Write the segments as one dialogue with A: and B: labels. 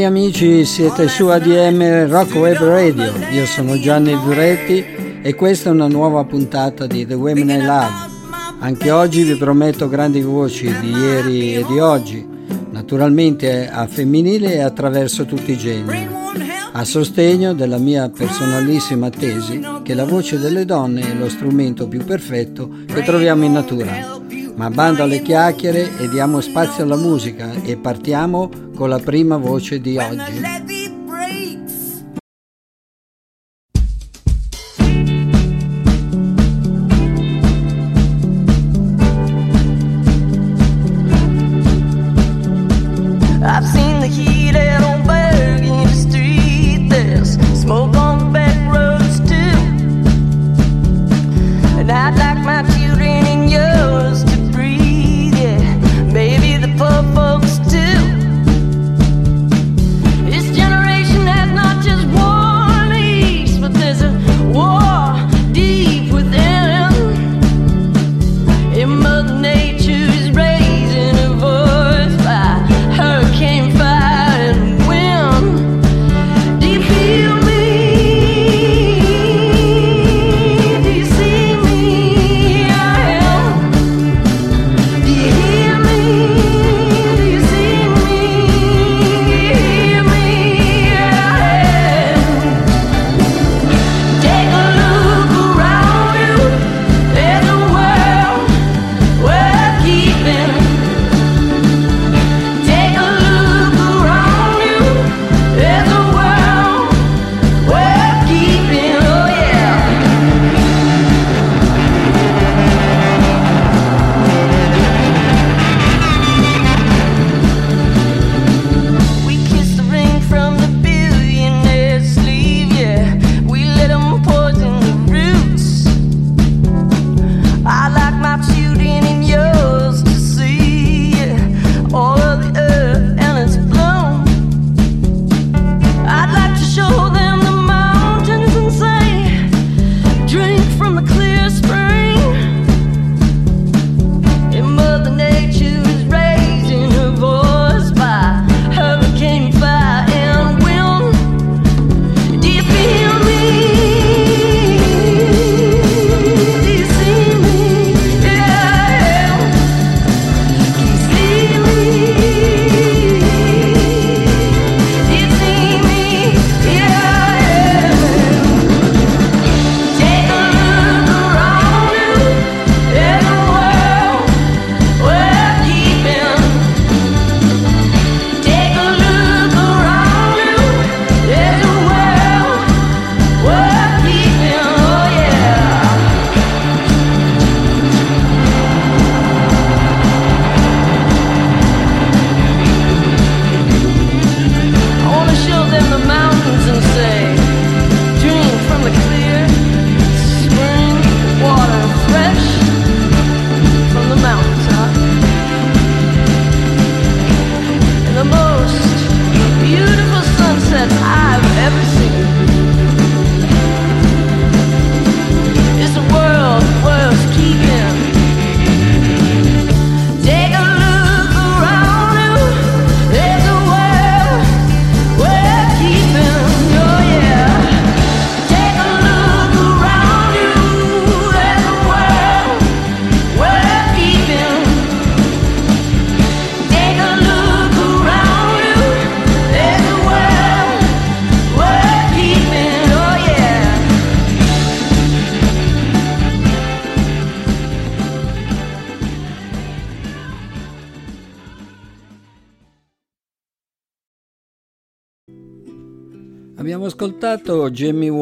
A: Cari amici, siete su ADM Rock Web Radio, io sono Gianni Duretti e questa è una nuova puntata di The Women I Love. Anche oggi vi prometto grandi voci di ieri e di oggi, naturalmente a femminile e attraverso tutti i generi, a sostegno della mia personalissima tesi che la voce delle donne è lo strumento più perfetto che troviamo in natura. Ma bando alle chiacchiere e diamo spazio alla musica e partiamo con la prima voce di oggi.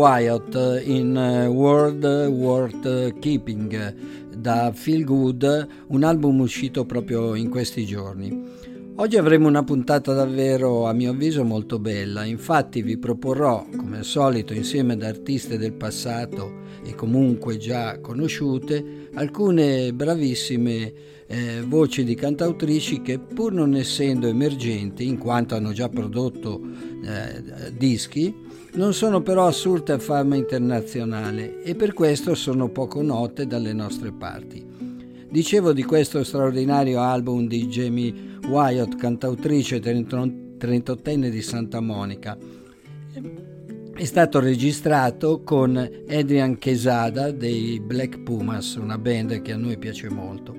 A: Wyatt in eh, World Worth Keeping da Feel Good, un album uscito proprio in questi giorni.
B: Oggi avremo una puntata davvero, a mio avviso, molto bella. Infatti vi proporrò, come al solito, insieme ad artiste del passato e comunque già conosciute, alcune bravissime eh, voci di cantautrici che pur non essendo emergenti, in quanto hanno già prodotto eh, dischi, non sono però assurte a fama internazionale e per questo sono poco note dalle nostre parti. Dicevo di questo straordinario album di Jamie Wyatt, cantautrice 38enne di Santa Monica. È stato registrato con Adrian Quesada dei Black Pumas, una band che a noi piace molto.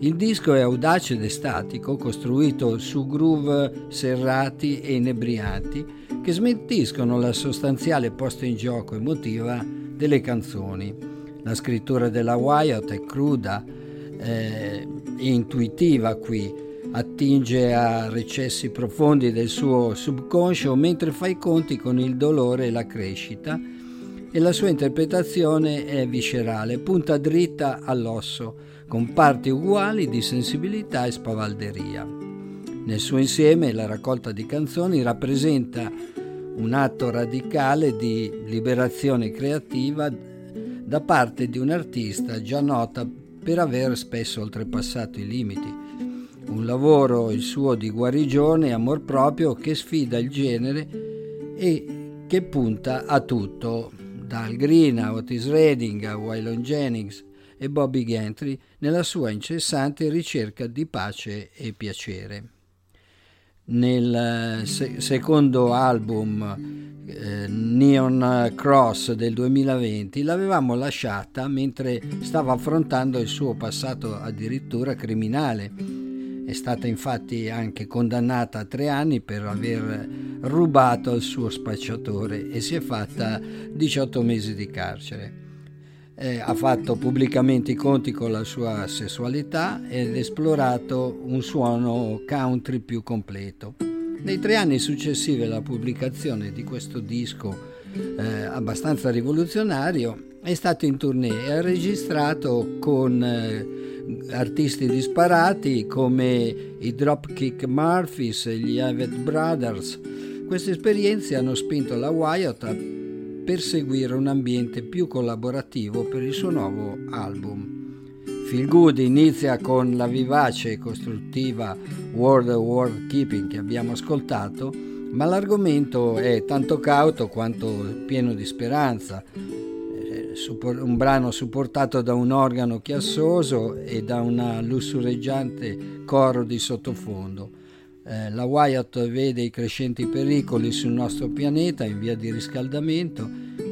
B: Il disco è audace ed estatico, costruito su groove serrati e inebrianti che smentiscono la sostanziale posta in gioco emotiva delle canzoni. La scrittura della Wyatt è cruda eh, e intuitiva qui, attinge a recessi profondi del suo subconscio mentre fa i conti con il dolore e la crescita e la sua interpretazione è viscerale, punta dritta all'osso, con parti uguali di sensibilità e spavalderia. Nel suo insieme la raccolta di canzoni rappresenta un atto radicale di liberazione creativa da parte di un artista già nota per aver spesso oltrepassato i limiti un lavoro, il suo, di guarigione e amor proprio che sfida il genere e che punta a tutto, dal Green a Otis Redding a Waylon Jennings e Bobby Gentry nella sua incessante ricerca di pace e piacere. Nel se- secondo album eh, Neon Cross del 2020 l'avevamo lasciata mentre stava affrontando il suo passato addirittura criminale è stata infatti anche condannata a tre anni per aver rubato al suo spacciatore e si è fatta 18 mesi di carcere. Eh, ha fatto pubblicamente i conti con la sua sessualità ed esplorato un suono country più completo. Nei tre anni successivi alla pubblicazione di questo disco eh, abbastanza rivoluzionario è stato in tournée e ha registrato con eh, artisti disparati come i Dropkick Murphys e gli Avet Brothers. Queste esperienze hanno spinto la Wyatt a perseguire un ambiente più collaborativo per il suo nuovo album. Feel Good inizia con la vivace e costruttiva World World Keeping che abbiamo ascoltato, ma l'argomento è tanto cauto quanto pieno di speranza, un brano supportato da un organo chiassoso e da un lussureggiante coro di sottofondo. Eh, la Wyatt vede i crescenti pericoli sul nostro pianeta in via di riscaldamento,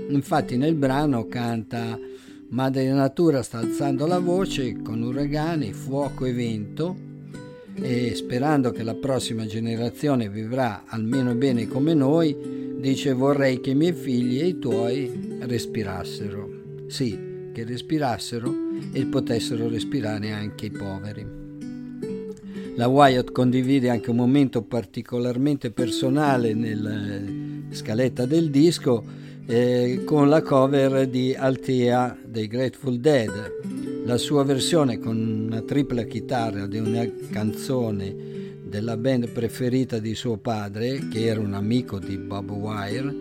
B: infatti nel brano canta Madre Natura sta alzando la voce con uragani, fuoco e vento e sperando che la prossima generazione vivrà almeno bene come noi, dice vorrei che i miei figli e i tuoi respirassero. Sì, che respirassero e potessero respirare anche i poveri. La Wyatt condivide anche un momento particolarmente personale nella scaletta del disco eh, con la cover di Altea dei Grateful Dead. La sua versione con una tripla chitarra di una canzone della band preferita di suo padre, che era un amico di Bob Wire,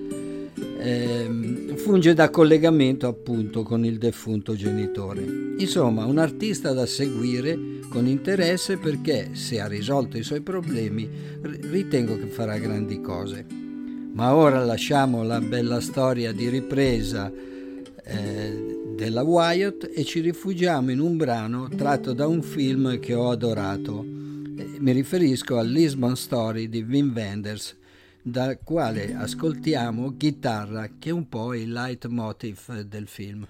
B: eh, funge da collegamento appunto con il defunto genitore. Insomma, un artista da seguire con interesse perché se ha risolto i suoi problemi ritengo che farà grandi cose. Ma ora lasciamo la bella storia di ripresa eh, della Wyatt e ci rifugiamo in un brano tratto da un film che ho adorato mi riferisco a Lisbon Story di Wim Wenders, dal quale ascoltiamo chitarra che è un po' il leitmotiv del film.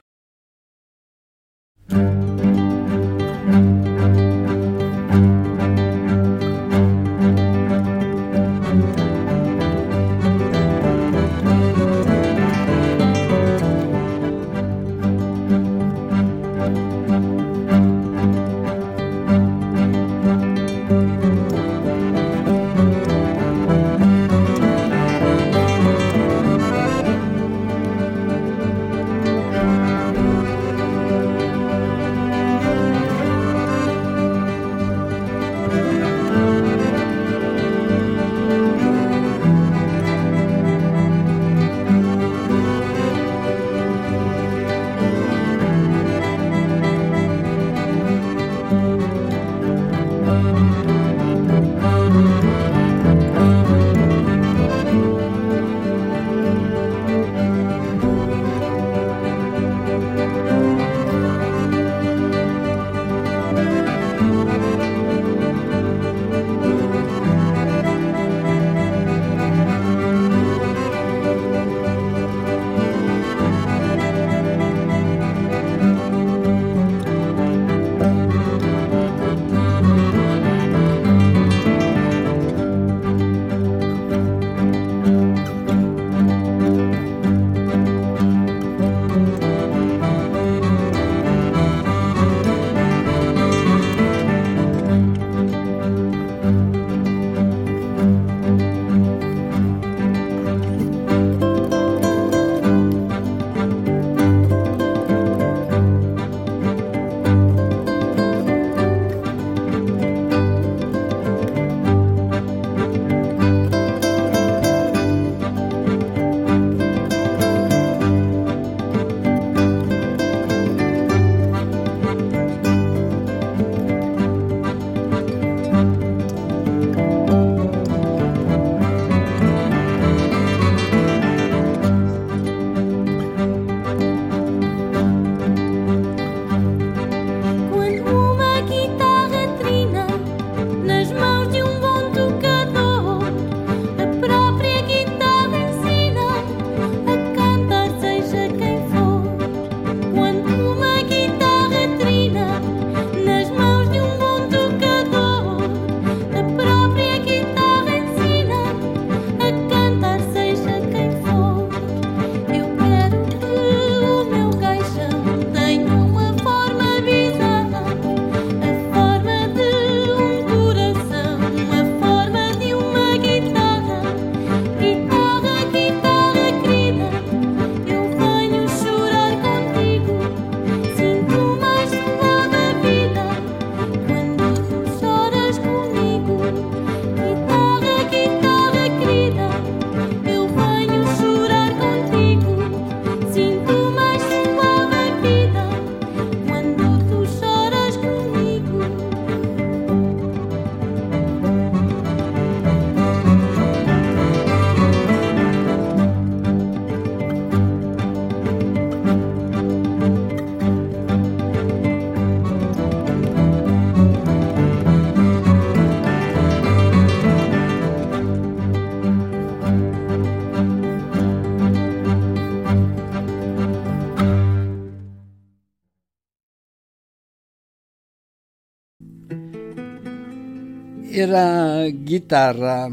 B: Era chitarra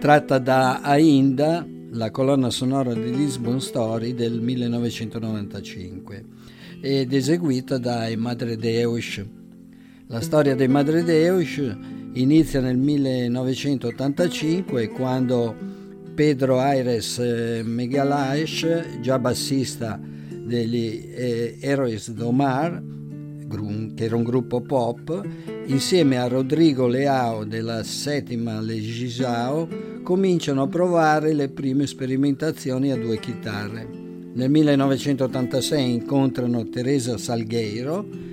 B: tratta da Ainda, la colonna sonora di Lisbon Story del 1995 ed eseguita dai Madre Deus. La storia dei Madre Deus inizia nel 1985 quando Pedro Aires eh, Megalaes, già bassista degli eh, Heroes do Mar, che era un gruppo pop, insieme a Rodrigo Leao della settima Legisao, cominciano a provare le prime sperimentazioni a due chitarre. Nel 1986 incontrano Teresa Salgueiro,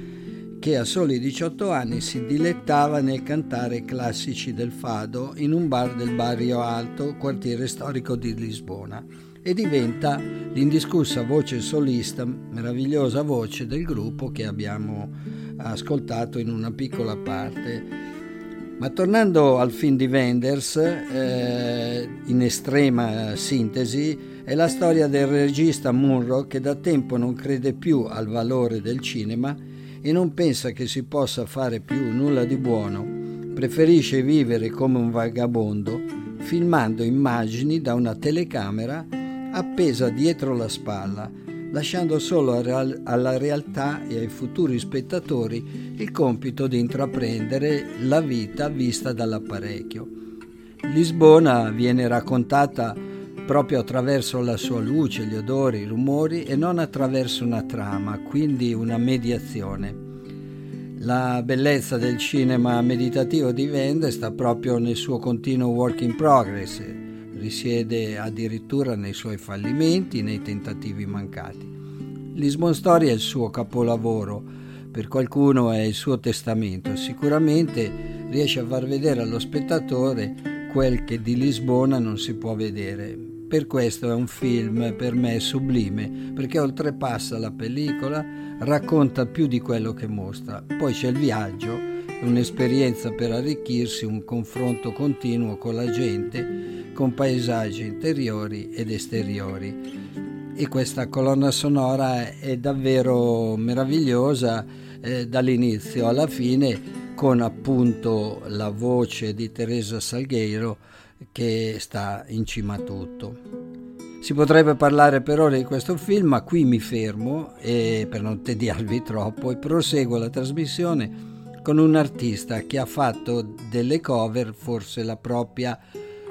B: che a soli 18 anni si dilettava nel cantare classici del fado in un bar del Barrio Alto, quartiere storico di Lisbona, e diventa l'indiscussa voce solista, meravigliosa voce del gruppo che abbiamo ascoltato in una piccola parte. Ma tornando al film di Wenders, eh, in estrema sintesi, è la storia del regista Munro che da tempo non crede più al valore del cinema e non pensa che si possa fare più nulla di buono, preferisce vivere come un vagabondo filmando immagini da una telecamera appesa dietro la spalla, lasciando solo alla realtà e ai futuri spettatori il compito di intraprendere la vita vista dall'apparecchio. Lisbona viene raccontata proprio attraverso la sua luce, gli odori, i rumori e non attraverso una trama, quindi una mediazione. La bellezza del cinema meditativo di Vende sta proprio nel suo continuo work in progress, risiede addirittura nei suoi fallimenti, nei tentativi mancati. Lisbon Story è il suo capolavoro, per qualcuno è il suo testamento, sicuramente riesce a far vedere allo spettatore quel che di Lisbona non si può vedere, per questo è un film per me sublime, perché oltrepassa la pellicola, racconta più di quello che mostra. Poi c'è il viaggio, un'esperienza per arricchirsi, un confronto continuo con la gente, con paesaggi interiori ed esteriori. E questa colonna sonora è davvero meravigliosa eh, dall'inizio alla fine, con appunto la voce di Teresa Salgueiro che sta in cima a tutto. Si potrebbe parlare per ore di questo film, ma qui mi fermo e per non tediarvi troppo e proseguo la trasmissione con un artista che ha fatto delle cover forse la propria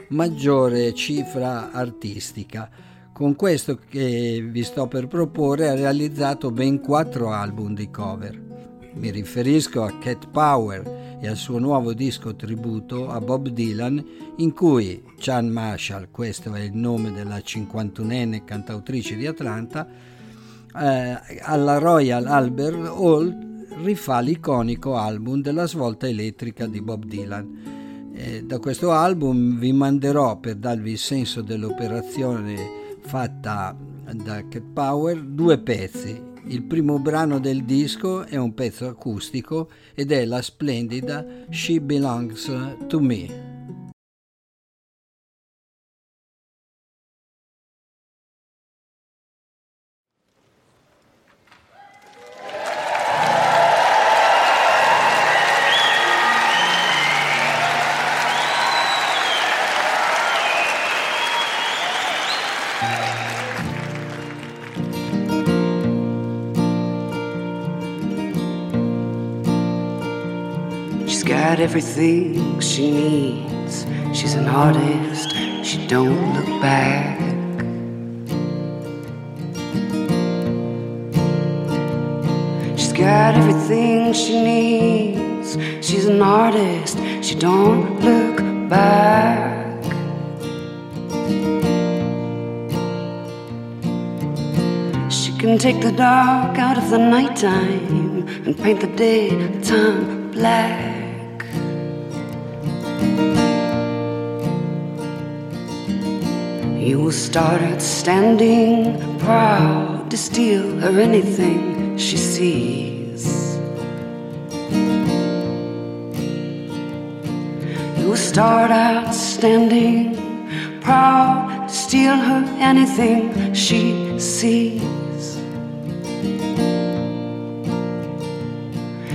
B: maggiore cifra artistica. Con questo che vi sto per proporre ha realizzato ben quattro album di cover. Mi riferisco a Cat Power, e al suo nuovo disco tributo a Bob Dylan in cui Chan Marshall, questo è il nome della 51enne cantautrice di Atlanta, eh, alla Royal Albert Hall rifà l'iconico album della svolta elettrica di Bob Dylan. Eh, da questo album vi manderò per darvi il senso dell'operazione fatta da Cat Power due pezzi il primo brano del disco è un pezzo acustico ed è la splendida She Belongs to Me.
C: Everything she needs. She's an artist, she don't look back. She's got everything she needs. She's an artist, she don't look back. She can take the dark out of the nighttime and paint the daytime black. You start out standing proud to steal her anything she sees. You start out standing proud to steal her anything she sees.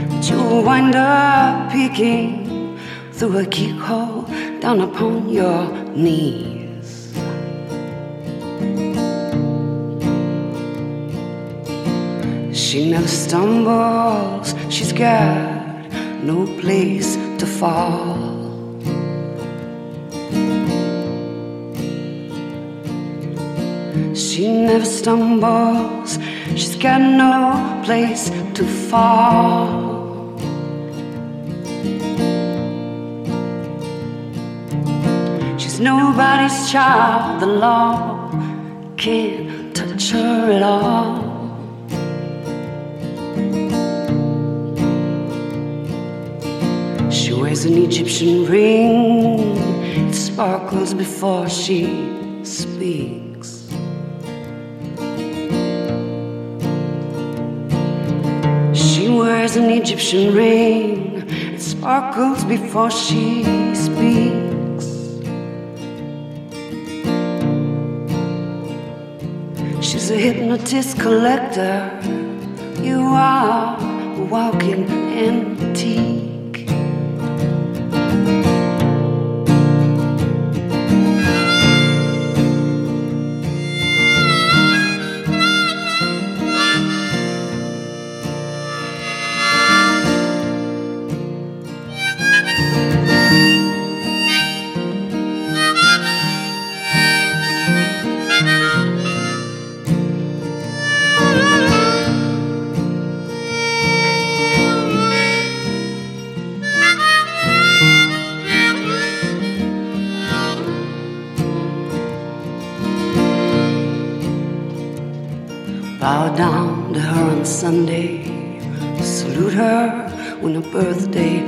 C: But you'll wind up peeking through a keyhole down upon your knees. She never stumbles, she's got no place to fall. She never stumbles, she's got no place to fall. She's nobody's child, the law can't touch her at all. An Egyptian ring, it sparkles before she speaks. She wears an Egyptian ring, it sparkles before she speaks. She's a hypnotist collector, you are walking antique. Sunday, salute her when her birthday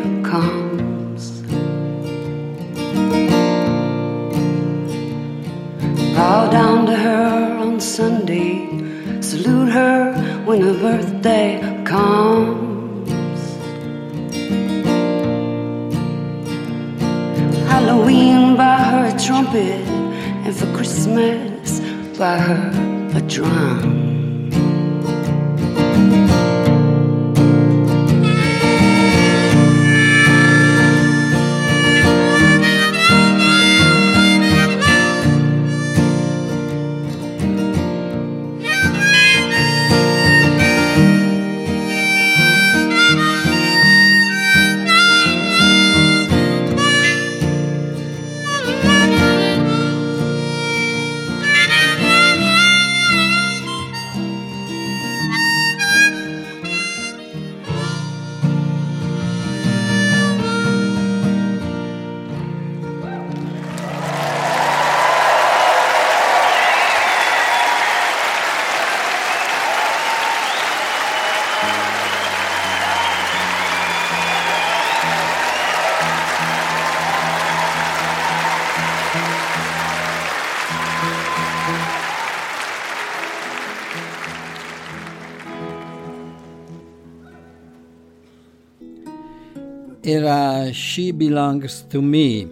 B: She Belongs to Me,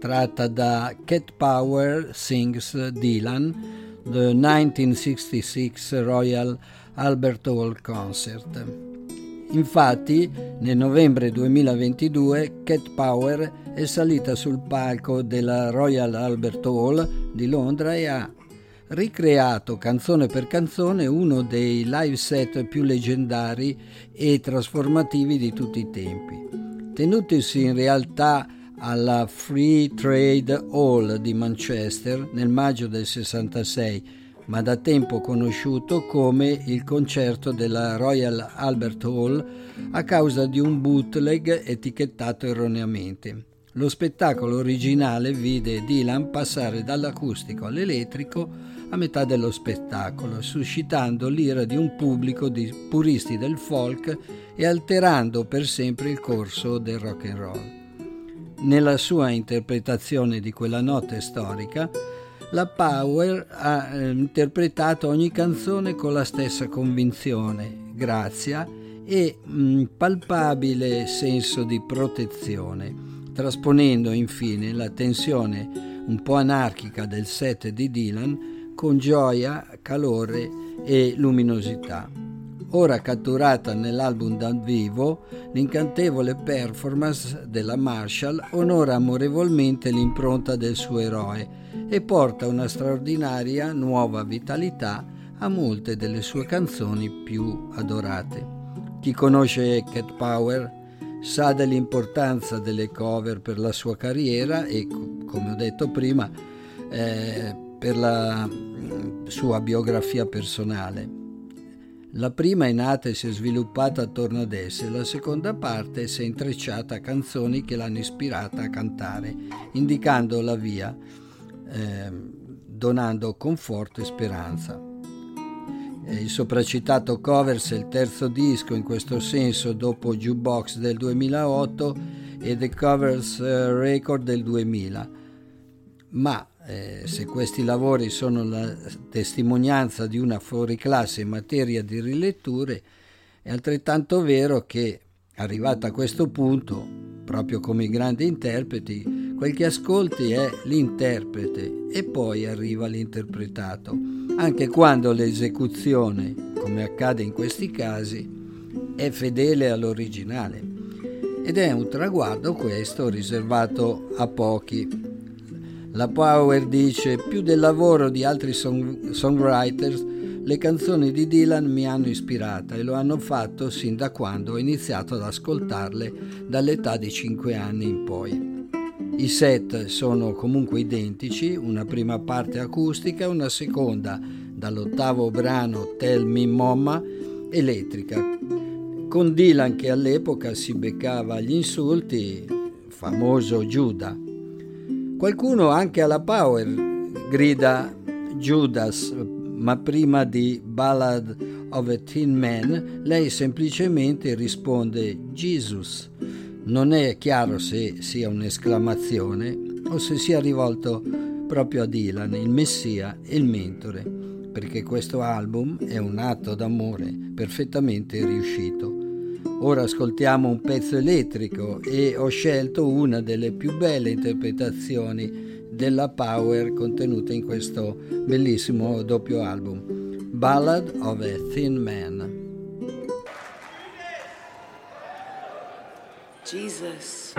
B: tratta da Cat Power Sings Dylan, The 1966 Royal Albert Hall Concert. Infatti, nel novembre 2022 Cat Power è salita sul palco della Royal Albert Hall di Londra e ha ricreato canzone per canzone uno dei live set più leggendari e trasformativi di tutti i tempi. Tenutisi in realtà alla Free Trade Hall di Manchester nel maggio del 66, ma da tempo conosciuto come il concerto della Royal Albert Hall a causa di un bootleg etichettato erroneamente. Lo spettacolo originale vide Dylan passare dall'acustico all'elettrico a metà dello spettacolo, suscitando l'ira di un pubblico di puristi del folk e alterando per sempre il corso del rock and roll. Nella sua interpretazione di quella notte storica, la Power ha eh, interpretato ogni canzone con la stessa convinzione, grazia e mh, palpabile senso di protezione, trasponendo infine la tensione un po' anarchica del set di Dylan con gioia, calore e luminosità. ora catturata nell'album dal vivo, l'incantevole performance della Marshall onora amorevolmente l'impronta del suo eroe e porta una straordinaria nuova vitalità a molte delle sue canzoni più adorate. Chi conosce Cat Power sa dell'importanza delle cover per la sua carriera e, come ho detto prima, eh, per la mm, sua biografia personale. La prima è nata e si è sviluppata attorno ad esse, la seconda parte si è intrecciata a canzoni che l'hanno ispirata a cantare, indicando la via, eh, donando conforto e speranza. Il sopracitato Covers è il terzo disco in questo senso dopo Jukebox del 2008 e The Covers eh, Record del 2000. Ma eh, se questi lavori sono la testimonianza di una fuoriclasse in materia di riletture, è altrettanto vero che, arrivata a questo punto, proprio come i grandi interpreti, quel che ascolti è l'interprete e poi arriva l'interpretato, anche quando l'esecuzione, come accade in questi casi, è fedele all'originale. Ed è un traguardo questo riservato a pochi. La Power dice più del lavoro di altri song- songwriters, le canzoni di Dylan mi hanno ispirata e lo hanno fatto sin da quando ho iniziato ad ascoltarle dall'età di 5 anni in poi. I set sono comunque identici, una prima parte acustica e una seconda, dall'ottavo brano Tell Me Mama, elettrica, con Dylan che all'epoca si beccava gli insulti, famoso Giuda. Qualcuno anche alla Power grida Judas, ma prima di Ballad of a Teen Man lei semplicemente risponde Jesus. Non è chiaro se sia un'esclamazione o se sia rivolto proprio a Dylan, il messia e il mentore, perché questo album è un atto d'amore perfettamente riuscito. Ora ascoltiamo un pezzo elettrico e ho scelto una delle più belle interpretazioni della Power contenuta in questo bellissimo doppio album, Ballad of a Thin Man.
C: Jesus.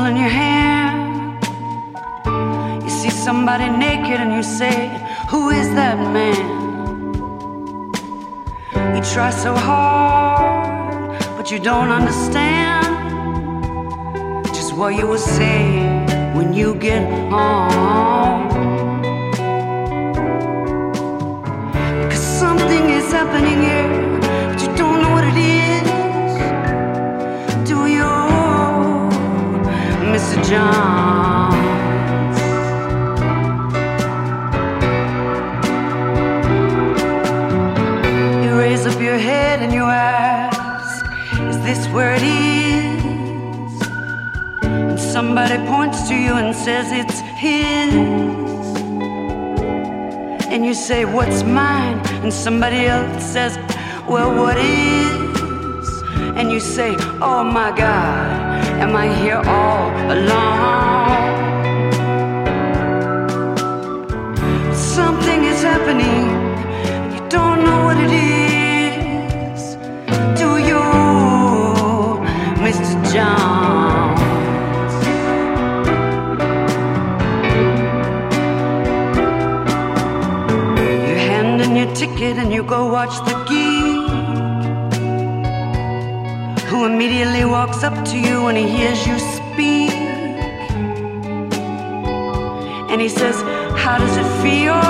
C: In your hand. You see somebody naked and you say, Who is that man? You try so hard, but you don't understand just what you will say when you get home. Cause something is happening here, You raise up your head and you ask, Is this where it is? And somebody points to you and says it's his. And you say, What's mine? And somebody else says, Well, what is? And you say, Oh my God, am I here all alone? Something is happening. You don't know what it is. Do you, Mr. Jones? You hand in your ticket and you go watch the Immediately walks up to you when he hears you speak. And he says, How does it feel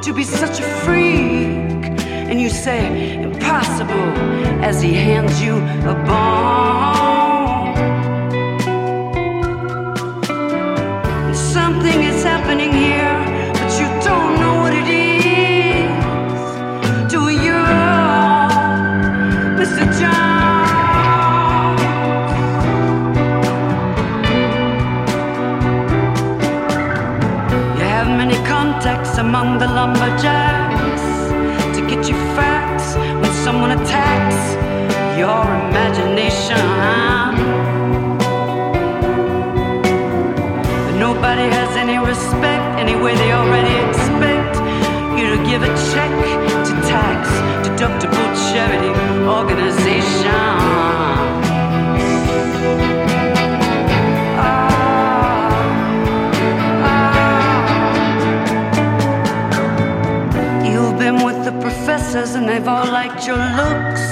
C: to be such a freak? And you say, Impossible, as he hands you a bone. Something is happening here, Lumberjacks. get you facts when someone attacks your imagination. But nobody has any respect anyway, they already expect you to give a check to tax deductible charity organization. And they've all liked your looks.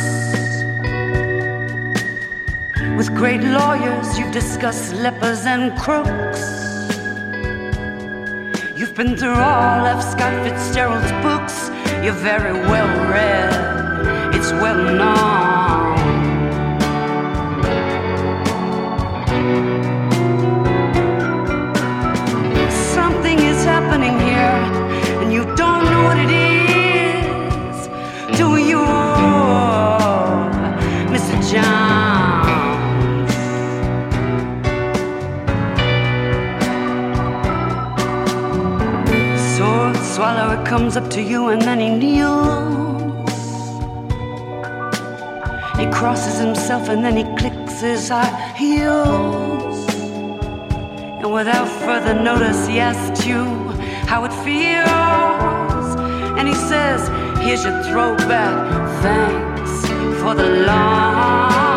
C: With great lawyers, you've discussed lepers and crooks. You've been through all of Scott Fitzgerald's books. You're very well read, it's well known. Comes up to you and then he kneels. He crosses himself and then he clicks his heels. And without further notice, he asks you how it feels. And he says, Here's your throwback. Thanks for the long.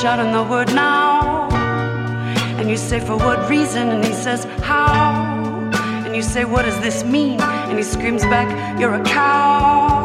C: Shot in the wood now. And you say, For what reason? And he says, How? And you say, What does this mean? And he screams back, You're a cow.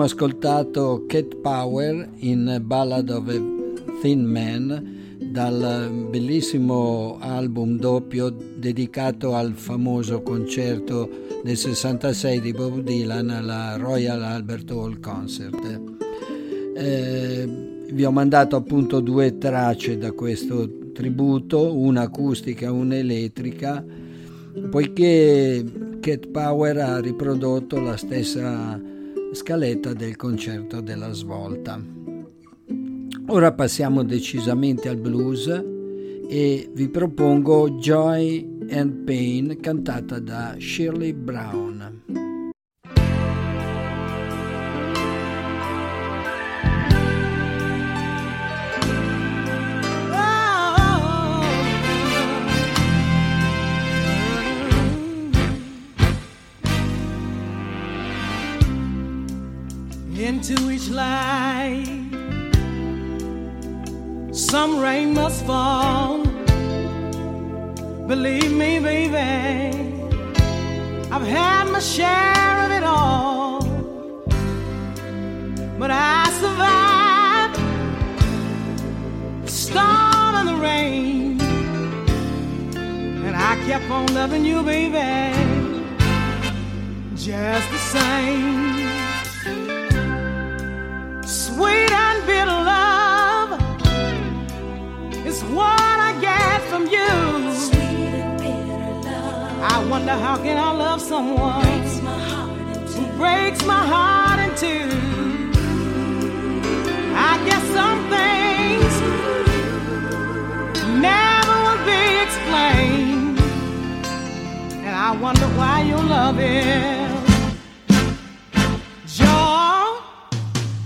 B: Abbiamo ascoltato Cat Power in Ballad of a Thin Man dal bellissimo album doppio dedicato al famoso concerto del 66 di Bob Dylan alla Royal Albert Hall Concert. Eh, vi ho mandato appunto due tracce da questo tributo, una acustica e una elettrica, poiché Cat Power ha riprodotto la stessa scaletta del concerto della svolta. Ora passiamo decisamente al blues e vi propongo Joy and Pain cantata da Shirley Brown.
D: Some rain must fall. Believe me, baby, I've had my share of it all. but I survived the storm and the rain. And I kept on loving you, baby, just the same. Wonder how can I love someone who breaks my heart in two. I guess some things never will be explained, and I wonder why your love is joy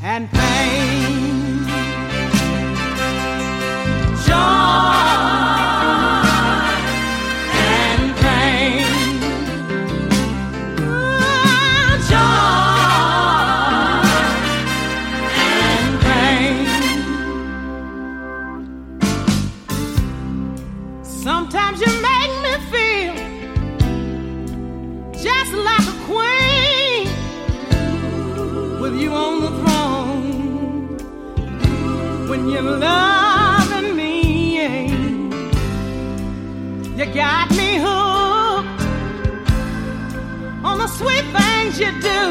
D: and pain. Sweet things you do.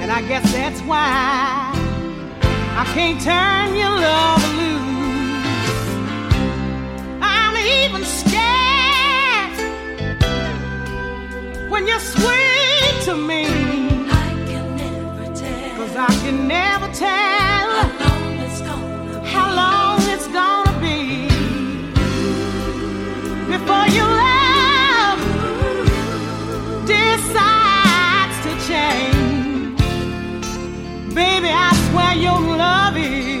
D: And I guess that's why I can't turn your love loose. I'm even scared when you're sweet to me. Cause I can never tell how long it's gonna be before your Baby, I swear your love is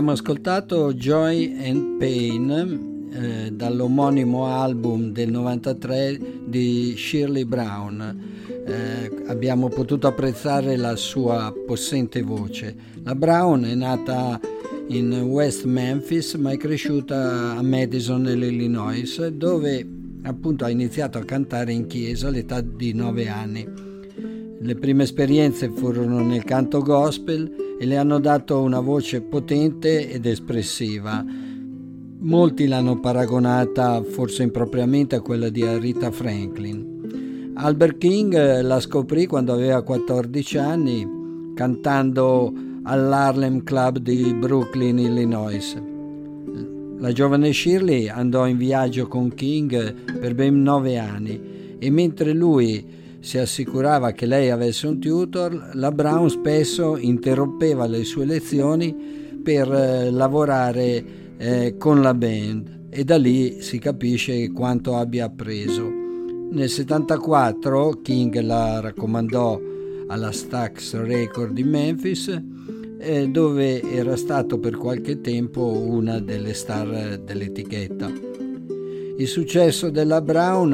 B: Abbiamo ascoltato Joy and Pain eh, dall'omonimo album del 93 di Shirley Brown. Eh, abbiamo potuto apprezzare la sua possente voce. La Brown è nata in West Memphis ma è cresciuta a Madison nell'Illinois dove appunto ha iniziato a cantare in chiesa all'età di 9 anni. Le prime esperienze furono nel canto gospel e le hanno dato una voce potente ed espressiva. Molti l'hanno paragonata, forse impropriamente, a quella di Rita Franklin. Albert King eh, la scoprì quando aveva 14 anni cantando all'Harlem Club di Brooklyn, Illinois. La giovane Shirley andò in viaggio con King per ben nove anni e mentre lui si assicurava che lei avesse un tutor, la Brown spesso interrompeva le sue lezioni per eh, lavorare eh, con la band e da lì si capisce quanto abbia appreso. Nel 74 King la raccomandò alla Stax Record di Memphis eh, dove era stato per qualche tempo una delle star dell'etichetta. Il successo della Brown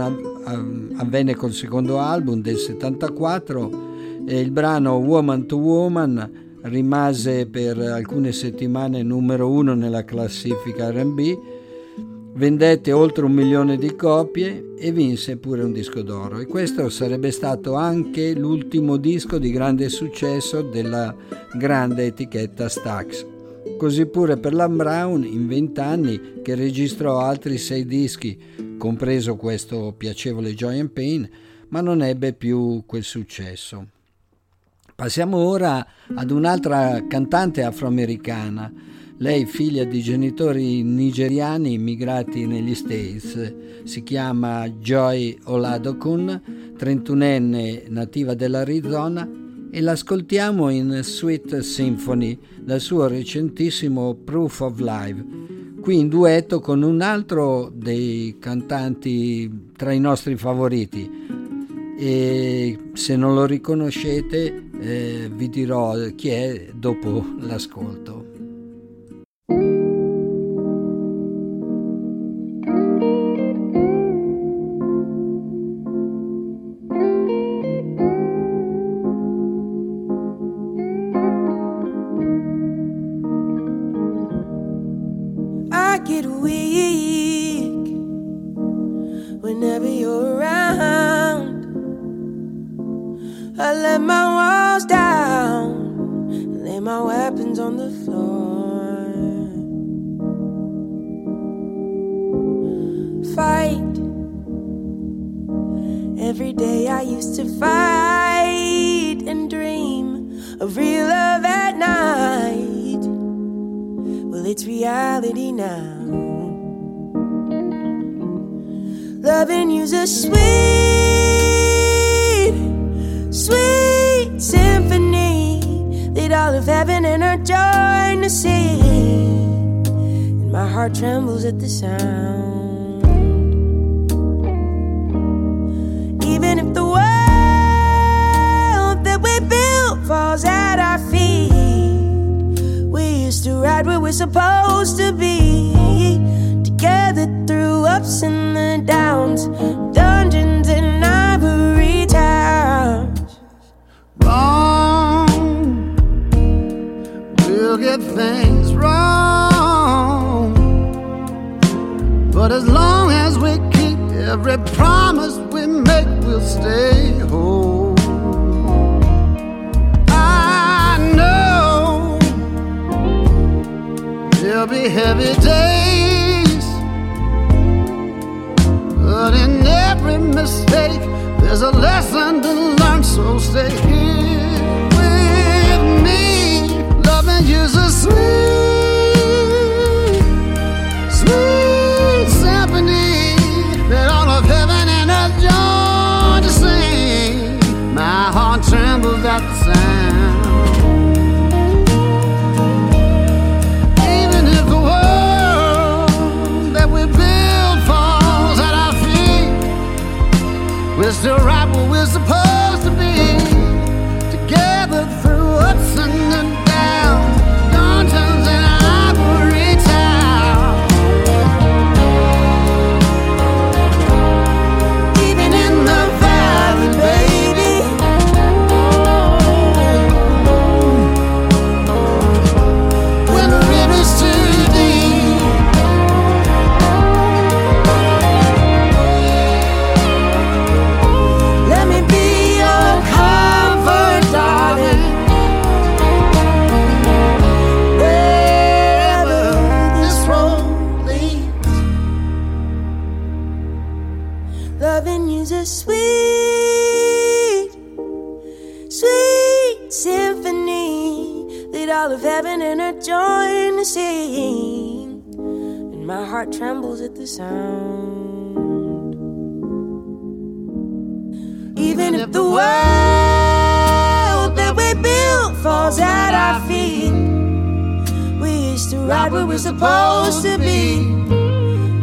B: avvenne col secondo album del 74 e il brano Woman to Woman rimase per alcune settimane numero uno nella classifica RB vendette oltre un milione di copie e vinse pure un disco d'oro. E questo sarebbe stato anche l'ultimo disco di grande successo della grande etichetta Stax. Così pure per la Brown in vent'anni che registrò altri sei dischi, compreso questo piacevole Joy and Pain, ma non ebbe più quel successo. Passiamo ora ad un'altra cantante afroamericana, lei, figlia di genitori nigeriani immigrati negli States, si chiama Joy Oladokun, 31enne nativa dell'Arizona, e l'ascoltiamo in Sweet Symphony dal suo recentissimo Proof of Life, qui in duetto con un altro dei cantanti tra i nostri favoriti. E se non lo riconoscete eh, vi dirò chi è dopo l'ascolto.
E: But as long as
F: we keep every promise we make, we'll stay whole. I know
E: there'll be heavy days, but in every mistake, there's a lesson
F: to learn, so stay here. Sweet trembles at the sound. Even if the world that we built falls at our feet, we used to ride where we're supposed to be.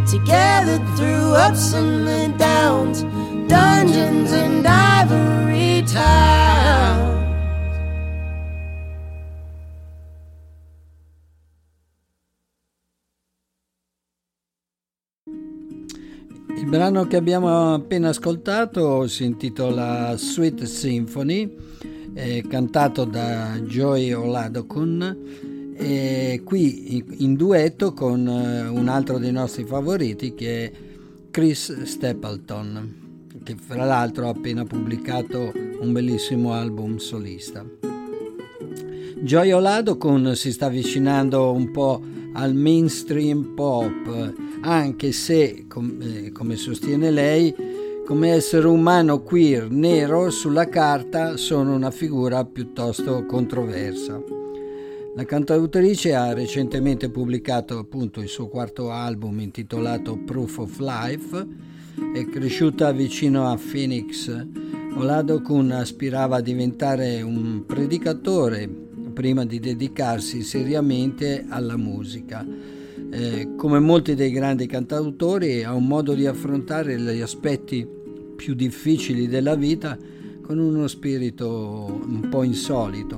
F: Together through ups and downs, dungeons and ivory towns.
B: Brano che abbiamo appena ascoltato si intitola Sweet Symphony, cantato da Joy Oladokun e qui in duetto con eh, un altro dei nostri favoriti che è Chris Stapleton, che fra l'altro ha appena pubblicato un bellissimo album solista. Joy Oladokun si sta avvicinando un po' al mainstream pop, anche se, com- eh, come sostiene lei, come essere umano queer nero sulla carta sono una figura piuttosto controversa. La cantautrice ha recentemente pubblicato appunto il suo quarto album intitolato Proof of Life. È cresciuta vicino a Phoenix. Olado Kun aspirava a diventare un predicatore prima di dedicarsi seriamente alla musica. Eh, come molti dei grandi cantautori ha un modo di affrontare gli aspetti più difficili della vita con uno spirito un po' insolito.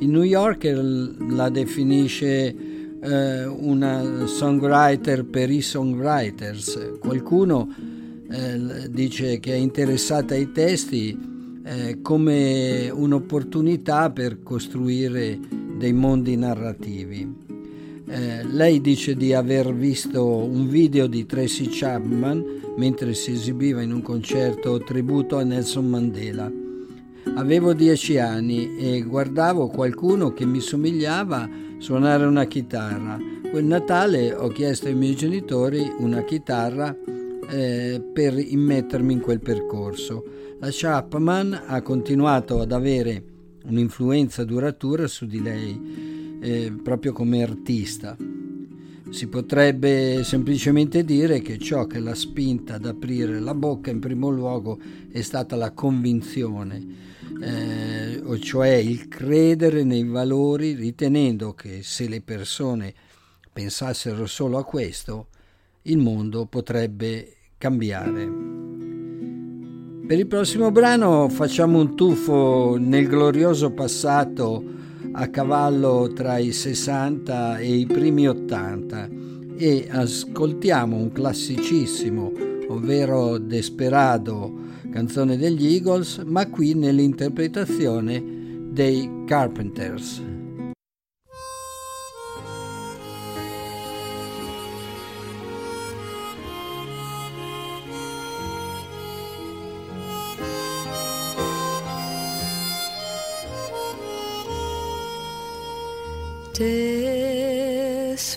B: Il New Yorker la definisce eh, una songwriter per i songwriters. Qualcuno eh, dice che è interessata ai testi eh, come un'opportunità per costruire dei mondi narrativi. Eh, lei dice di aver visto un video di Tracy Chapman mentre si esibiva in un concerto tributo a Nelson Mandela. Avevo dieci anni e guardavo qualcuno che mi somigliava suonare una chitarra. Quel Natale ho chiesto ai miei genitori una chitarra eh, per immettermi in quel percorso. La Chapman ha continuato ad avere un'influenza duratura su di lei, eh, proprio come artista. Si potrebbe semplicemente dire che ciò che l'ha spinta ad aprire la bocca in primo luogo è stata la convinzione, eh, cioè il credere nei valori ritenendo che se le persone pensassero solo a questo, il mondo potrebbe cambiare. Per il prossimo brano facciamo un tuffo nel glorioso passato a cavallo tra i 60 e i primi 80 e ascoltiamo un classicissimo, ovvero Desperado, canzone degli Eagles, ma qui nell'interpretazione dei Carpenters.
G: Desperado,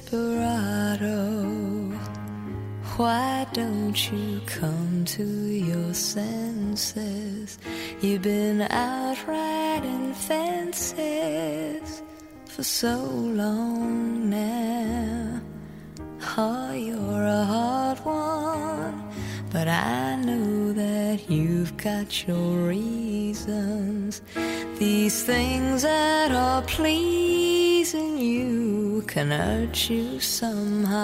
G: why don't you come to your senses? You've been out riding fences for so long now. Oh, you're a hard one, but I know you've got your reasons. These things that are pleasing you can hurt you somehow.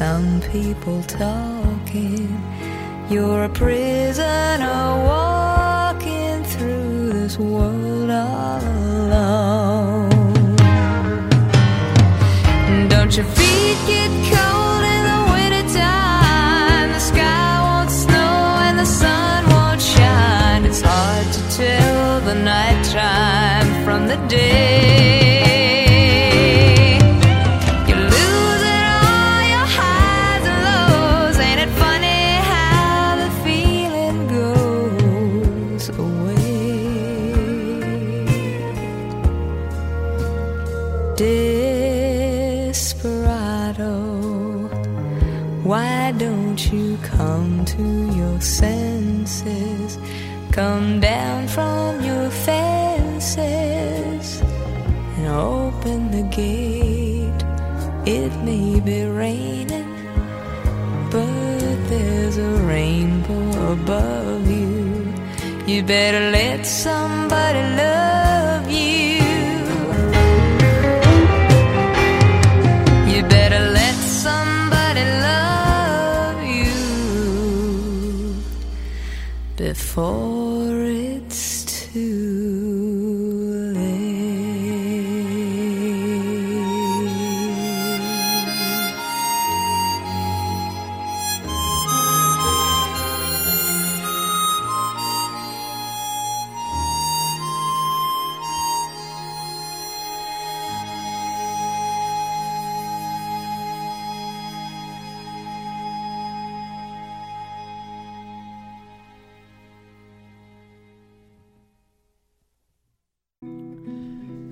G: Some people talking. You're a prisoner You better let somebody love you. You better let somebody love you before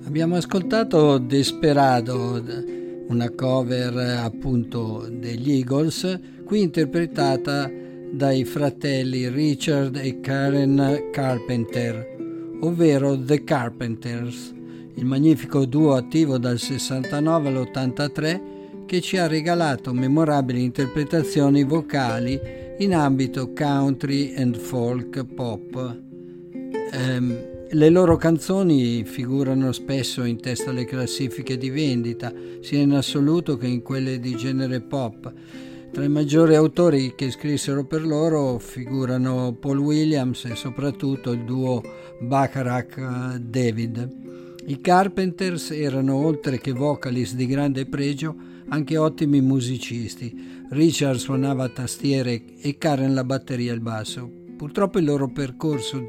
B: Abbiamo ascoltato Desperado, una cover appunto degli Eagles, qui interpretata dai fratelli Richard e Karen Carpenter, ovvero The Carpenters, il magnifico duo attivo dal 69 all'83 che ci ha regalato memorabili interpretazioni vocali in ambito country and folk pop. Ehm, le loro canzoni figurano spesso in testa alle classifiche di vendita, sia in assoluto che in quelle di genere pop. Tra i maggiori autori che scrissero per loro figurano Paul Williams e soprattutto il duo Bacharach-David. I Carpenters erano, oltre che vocalist di grande pregio, anche ottimi musicisti. Richard suonava tastiere e Karen la batteria e il basso. Purtroppo il loro percorso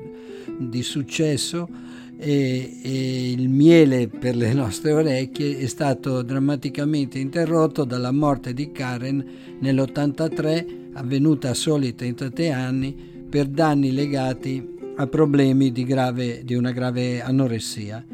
B: di successo e, e, il miele per le nostre orecchie è stato drammaticamente interrotto dalla morte di Karen nell'83, avvenuta a soli 33 anni, per danni legati a problemi di, grave, di una grave anoressia.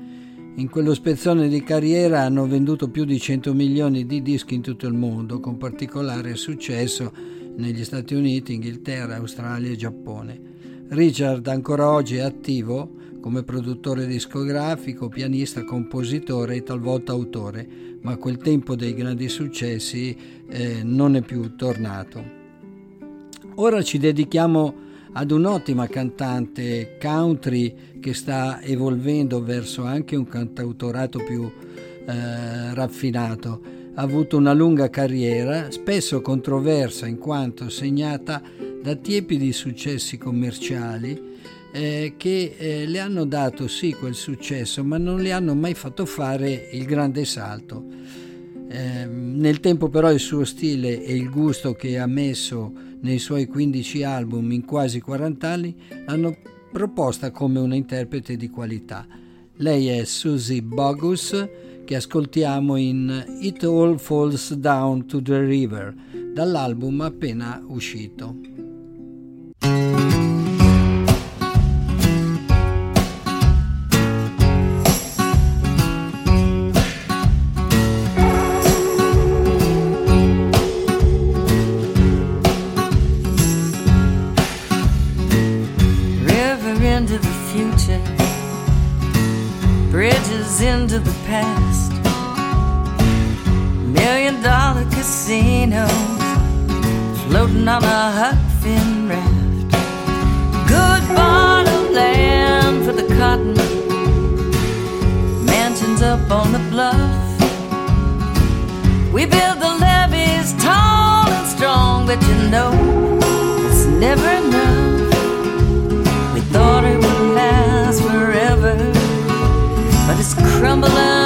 B: In quello spezzone di carriera hanno venduto più di 100 milioni di dischi in tutto il mondo, con particolare successo negli Stati Uniti, Inghilterra, Australia e Giappone. Richard ancora oggi è attivo come produttore discografico, pianista, compositore e talvolta autore, ma quel tempo dei grandi successi eh, non è più tornato. Ora ci dedichiamo ad un'ottima cantante country che sta evolvendo verso anche un cantautorato più eh, raffinato. Ha avuto una lunga carriera, spesso controversa in quanto segnata da tiepidi successi commerciali eh, che eh, le hanno dato sì quel successo, ma non le hanno mai fatto fare il grande salto. Eh, nel tempo però il suo stile e il gusto che ha messo nei suoi 15 album in quasi 40 anni l'hanno proposta come una interprete di qualità. Lei è Susie Bogus che ascoltiamo in It All Falls Down to the River dall'album appena uscito.
H: Into the past, volcanoes floating on a Huck raft. Good bottom land for the cotton, mansions up on the bluff. We build the
I: levees tall and strong, but you know it's never enough. We thought it would last forever, but it's
G: crumbling.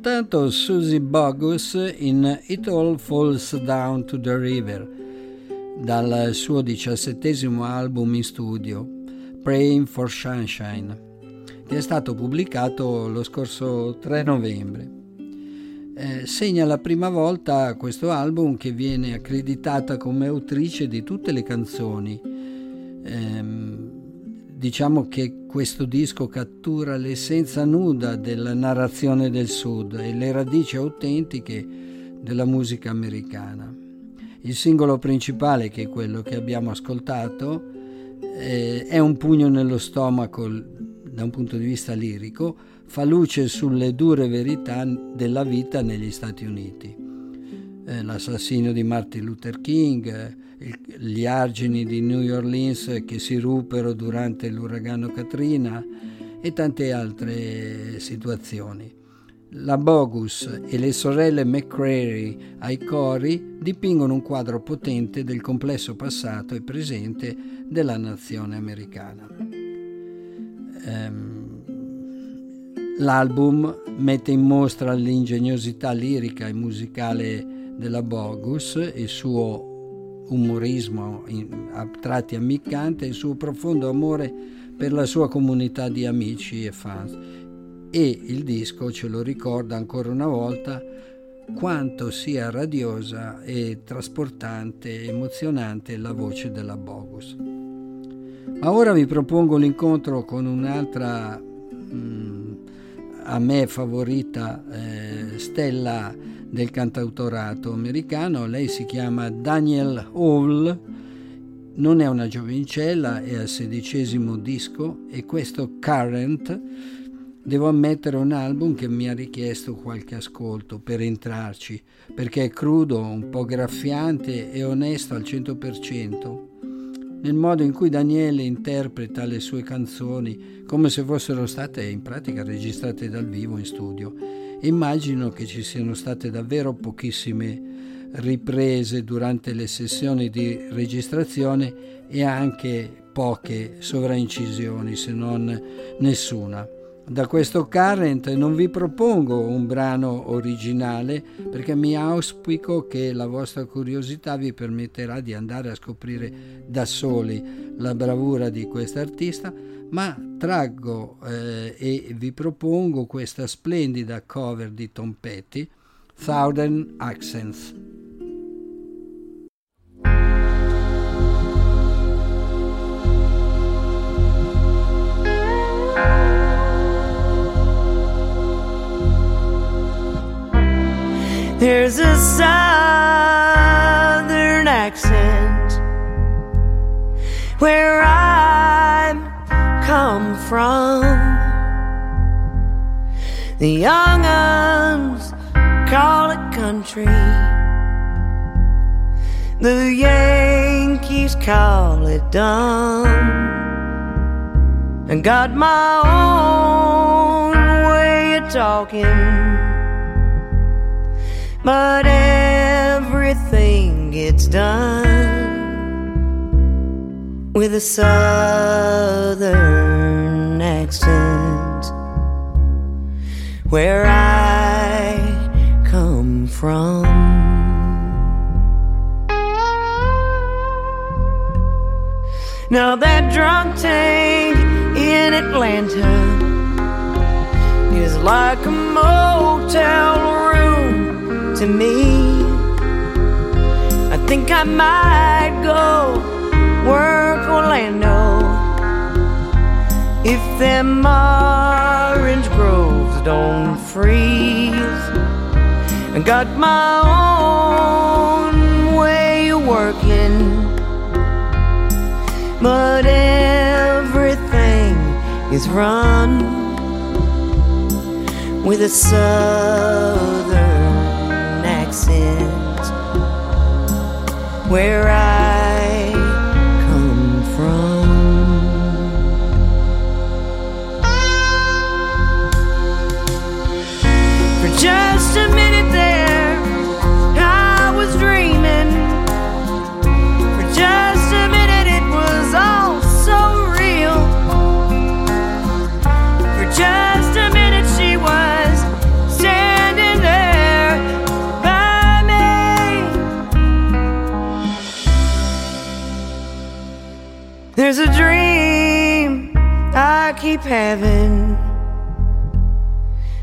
G: Ascoltato Susie Bogus in It All Falls Down to the River dal suo diciassettesimo album in studio, Praying for Sunshine, che è stato pubblicato lo scorso 3 novembre. Eh, segna la prima volta questo album che viene accreditata come autrice di tutte le canzoni. Ehm, diciamo che questo disco cattura l'essenza nuda della narrazione del Sud e le radici autentiche della musica americana. Il singolo principale, che è quello che abbiamo ascoltato, eh, è un pugno nello stomaco da un punto di vista lirico, fa luce sulle dure verità della vita negli Stati Uniti. Eh, l'assassinio di Martin Luther King, gli argini di New Orleans che si ruppero durante l'uragano Katrina e tante altre situazioni. La Bogus e le sorelle McCrary ai cori dipingono un quadro potente del complesso passato e presente della nazione americana. Ehm, L'album mette in mostra l'ingegnosità lirica e musicale della Bogus, il suo umorismo in- a tratti ammiccante il suo profondo amore per la sua comunità di amici e fans. E il disco ce lo ricorda ancora una volta quanto sia radiosa e trasportante emozionante la voce della Bogus. Ma ora vi propongo l'incontro con un'altra mm, a me favorita eh,
B: stella del cantautorato americano. Lei si chiama Daniel Hall, non è una giovincella, è al sedicesimo disco e questo Current devo ammettere un album che mi ha richiesto qualche ascolto per entrarci, perché è crudo, un po' graffiante e onesto al 100% nel modo in cui Daniele interpreta le sue canzoni come se fossero state in pratica registrate dal vivo in studio. Immagino che ci siano state davvero pochissime riprese durante le sessioni di registrazione e anche poche sovraincisioni, se non nessuna. Da questo Current non vi propongo un brano originale perché mi auspico che la vostra curiosità vi permetterà di andare a scoprire da soli la bravura di quest'artista, ma traggo eh, e vi propongo questa splendida cover di Tom Petty, Thousand Accents.
F: There's a southern accent where I'm come from. The young uns call it country. The Yankees call it dumb. And got my own way of talking but everything gets done with a southern accent where I come from. Now that drunk tank in Atlanta is like a motel room to me. I think I might go work Orlando if them orange groves don't freeze. I got my own way of working, but everything is run with a southern accent where I keep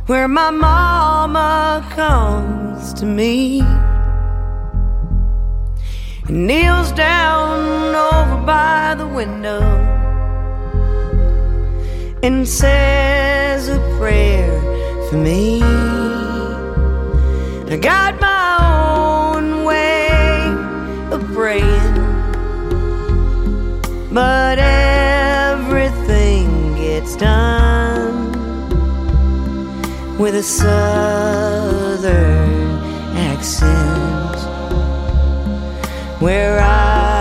F: where my mama comes to me and kneels down over by the window and says a prayer for me. I got my own way of praying, but done with a southern accent where I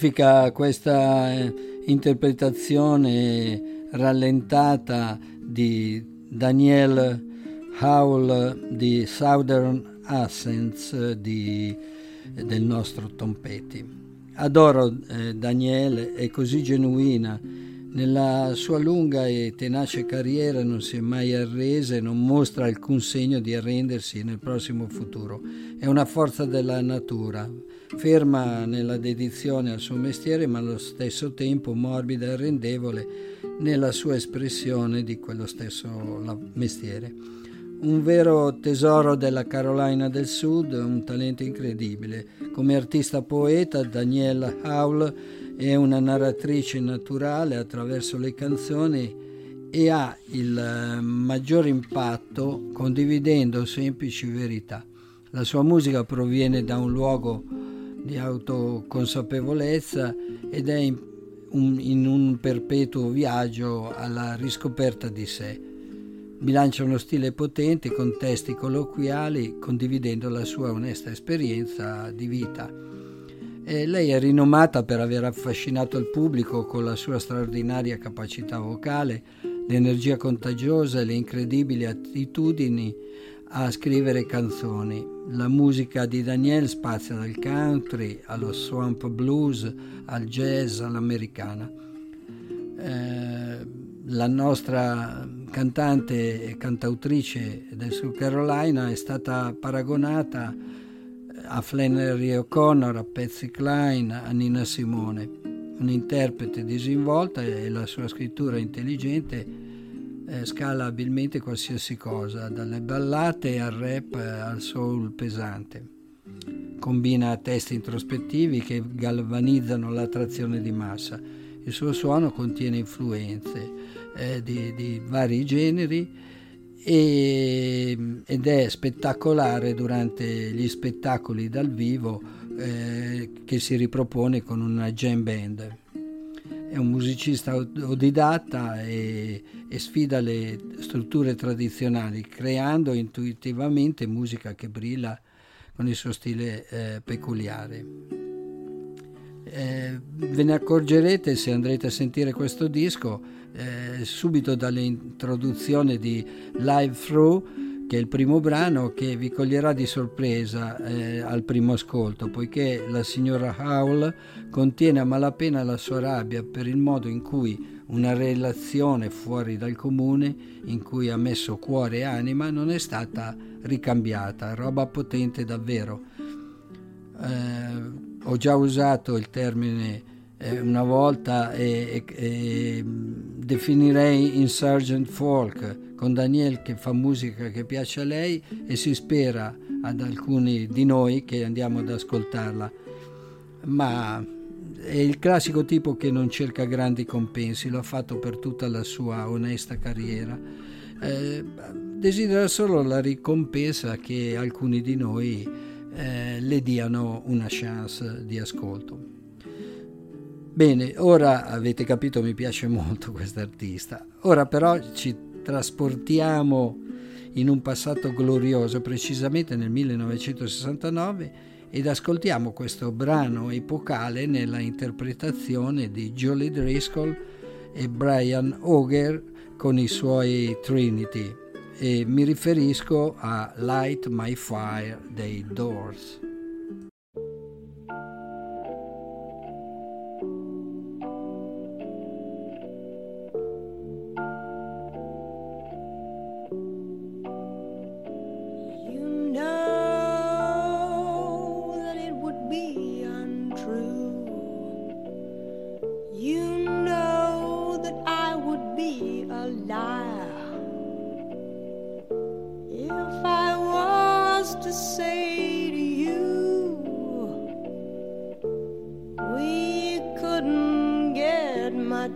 B: Magnifica questa eh, interpretazione rallentata di Daniel Howell di Southern Accents di, del nostro Tom Petty. Adoro eh, Daniele, è così genuina. Nella sua lunga e tenace carriera non si è mai arresa e non mostra alcun segno di arrendersi nel prossimo futuro. È una forza della natura, ferma nella dedizione al suo mestiere ma allo stesso tempo morbida e arrendevole nella sua espressione di quello stesso mestiere. Un vero tesoro della Carolina del Sud, un talento incredibile. Come artista poeta, Danielle Howell è una narratrice naturale attraverso le canzoni e ha il maggior impatto condividendo semplici verità. La sua musica proviene da un luogo di autoconsapevolezza ed è in un, in un perpetuo viaggio alla riscoperta di sé. Bilancia uno stile potente con testi colloquiali condividendo la sua onesta esperienza di vita. E lei è rinomata per aver affascinato il pubblico con la sua straordinaria capacità vocale, l'energia contagiosa e le incredibili attitudini a scrivere canzoni. La musica di Daniel spazia dal country allo swamp blues, al jazz, all'americana. Eh, la nostra cantante e cantautrice del South Carolina è stata paragonata a Flannery O'Connor, a Patsy Cline, a Nina Simone. Un'interprete disinvolta e la sua scrittura intelligente eh, scala abilmente qualsiasi cosa, dalle ballate al rap al soul pesante. Combina testi introspettivi che galvanizzano l'attrazione di massa. Il suo suono contiene influenze eh, di, di, vari generi e, ed è spettacolare durante gli spettacoli dal vivo eh, che si ripropone con una jam band è un musicista autodidatta e, e, sfida le strutture tradizionali, creando intuitivamente musica che brilla con il suo stile eh, peculiare. Eh, ve ne accorgerete se andrete a sentire questo disco eh, subito dall'introduzione di Live Through che è il primo brano che vi coglierà di sorpresa eh, al primo ascolto, poiché la signora Howell contiene a malapena la sua rabbia per il modo in cui una relazione fuori dal comune, in cui ha messo cuore e anima, non è stata ricambiata, roba potente davvero. Eh, ho già usato il termine eh, una volta e, definirei insurgent folk con Daniel che fa musica che piace a lei e si spera ad alcuni di noi che andiamo ad ascoltarla. Ma è il classico tipo che non cerca grandi compensi, lo ha fatto per tutta la sua onesta carriera. Eh, desidera solo la ricompensa che alcuni di noi eh, le diano una chance di ascolto. Bene, ora avete capito, mi piace molto quest'artista. Ora però ci trasportiamo in un passato glorioso, precisamente nel 1969, ed ascoltiamo questo brano epocale nella interpretazione di Jolie Driscoll e Brian Auger con i suoi Trinity e mi riferisco a Light My Fire dei Doors.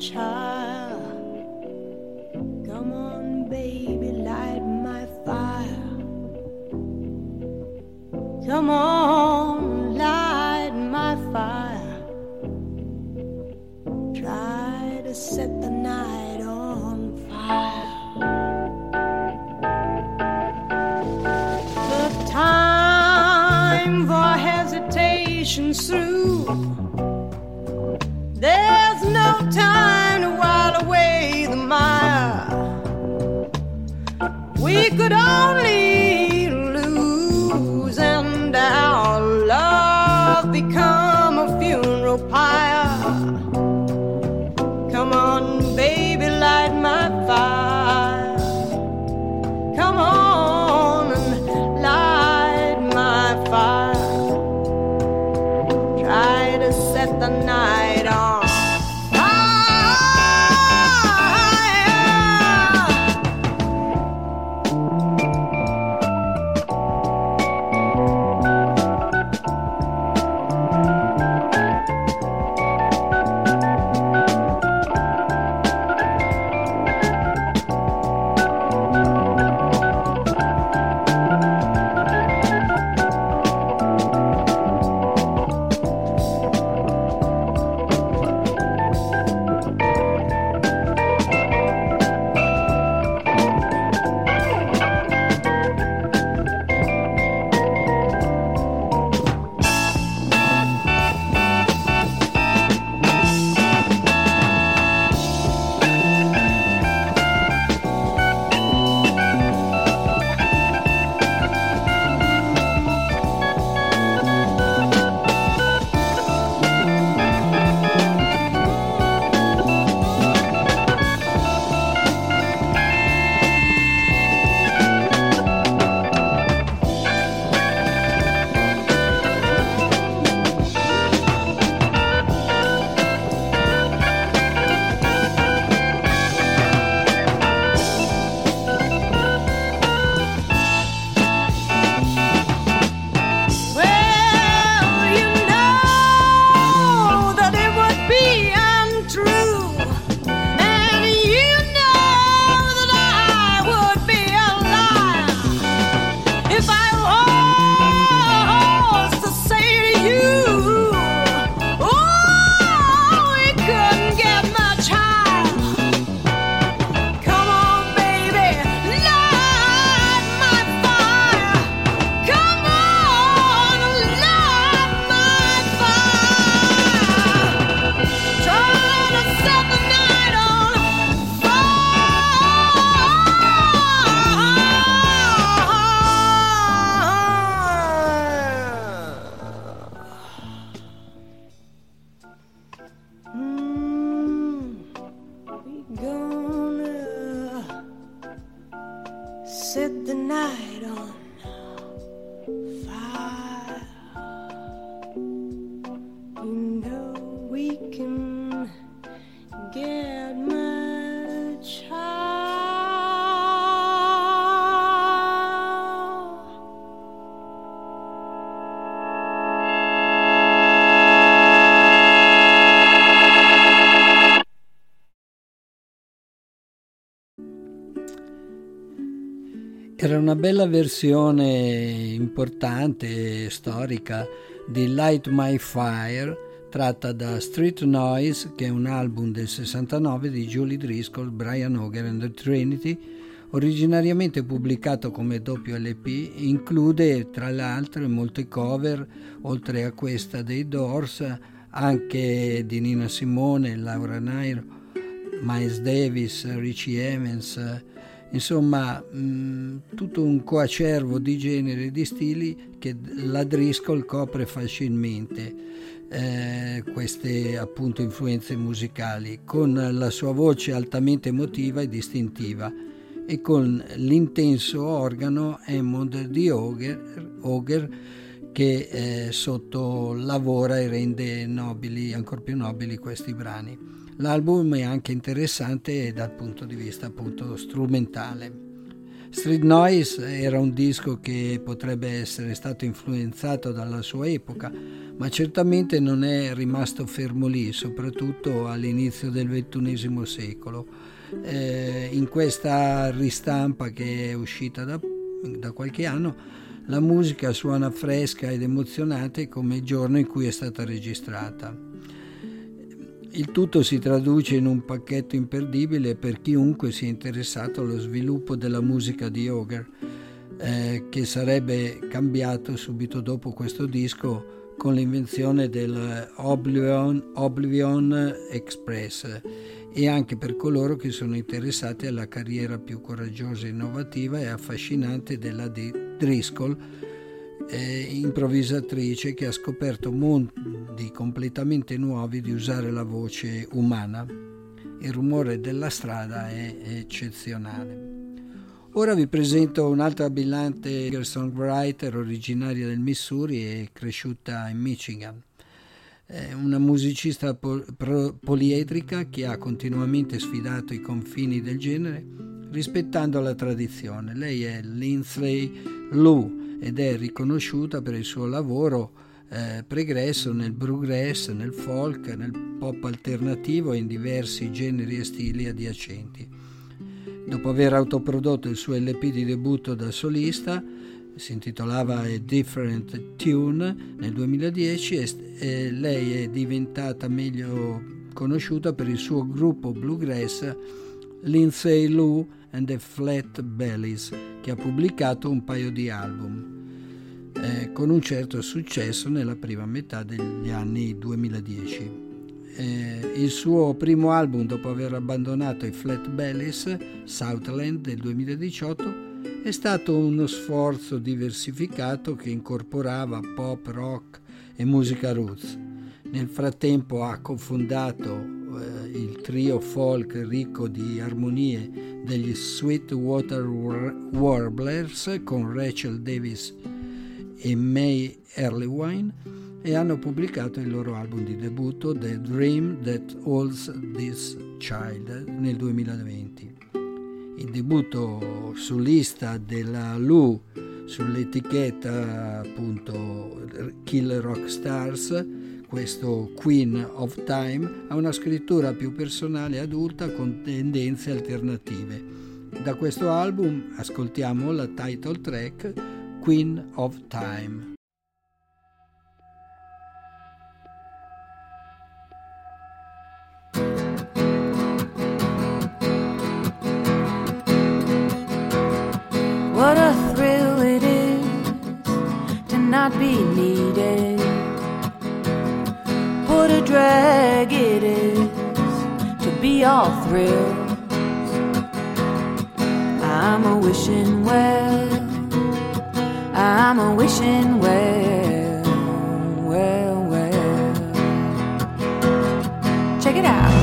D: child. Come on, baby, light my fire. Come on, light my fire. Try to set the night on fire. The time
B: for hesitation. Bella versione importante, storica, di Light My Fire, tratta da Street Noise, che è un album del 69 di Julie Driscoll, Brian Auger and the Trinity, originariamente pubblicato come doppio LP, include tra le altre molte cover, oltre a questa dei Doors, anche di Nina Simone, Laura Nairo, Miles Davis, Richie Evans, insomma mh, tutto un coacervo di generi e di stili che la Driscoll copre facilmente eh, queste appunto influenze musicali con la sua voce altamente emotiva e distintiva e con l'intenso organo Hammond di Auger che eh, sotto lavora e rende nobili, ancora più nobili questi brani. L'album è anche interessante dal punto di vista appunto strumentale. Street Noise era un disco che potrebbe essere stato influenzato dalla sua epoca, ma certamente non è rimasto fermo lì, soprattutto all'inizio del XXI secolo. Eh, in questa ristampa che è uscita da, da qualche anno, la musica suona fresca ed emozionante come il giorno in cui è stata registrata. Il tutto si traduce in un pacchetto imperdibile per chiunque sia interessato allo sviluppo della musica di Auger, eh, che sarebbe cambiato subito dopo questo disco con l'invenzione del Oblivion, Express e anche per coloro che sono interessati alla carriera più coraggiosa, innovativa e affascinante della Driscoll, improvvisatrice che ha scoperto mondi completamente nuovi di usare la voce umana. Il rumore della strada è eccezionale. Ora vi presento un'altra brillante songwriter originaria del Missouri e cresciuta in Michigan. Una musicista poliedrica che ha continuamente sfidato i confini del genere rispettando la tradizione. Lei è Lindsay Lou ed è riconosciuta per il suo lavoro eh, pregresso nel bluegrass, nel folk, nel pop alternativo e in diversi generi e stili adiacenti. Dopo aver autoprodotto il suo LP di debutto da solista, si intitolava A Different Tune nel 2010 e, lei è diventata meglio conosciuta per il suo gruppo bluegrass Lindsay Lou and the Flat Bellies, che ha pubblicato un paio di album eh, con un certo successo nella prima metà degli anni 2010. Eh, il suo primo album dopo aver abbandonato i Flat Bellies, Southland del 2018, è stato uno sforzo diversificato che incorporava pop, rock e musica roots. Nel frattempo ha cofondato eh, il trio folk ricco di armonie degli Sweetwater Warblers con Rachel Davis e May Erlewine e hanno pubblicato il loro album di debutto The Dream That Holds This Child nel 2020. Il debutto su lista della Lu sull'etichetta appunto Kill Rock Stars, questo Queen of Time, ha una scrittura più personale e adulta con tendenze alternative. Da questo album ascoltiamo la title track Queen of Time.
G: What a thrill it is to not be needed. What a drag it is to be all thrills. I'm a wishing well. I'm a wishing well. Well, well. Check it out.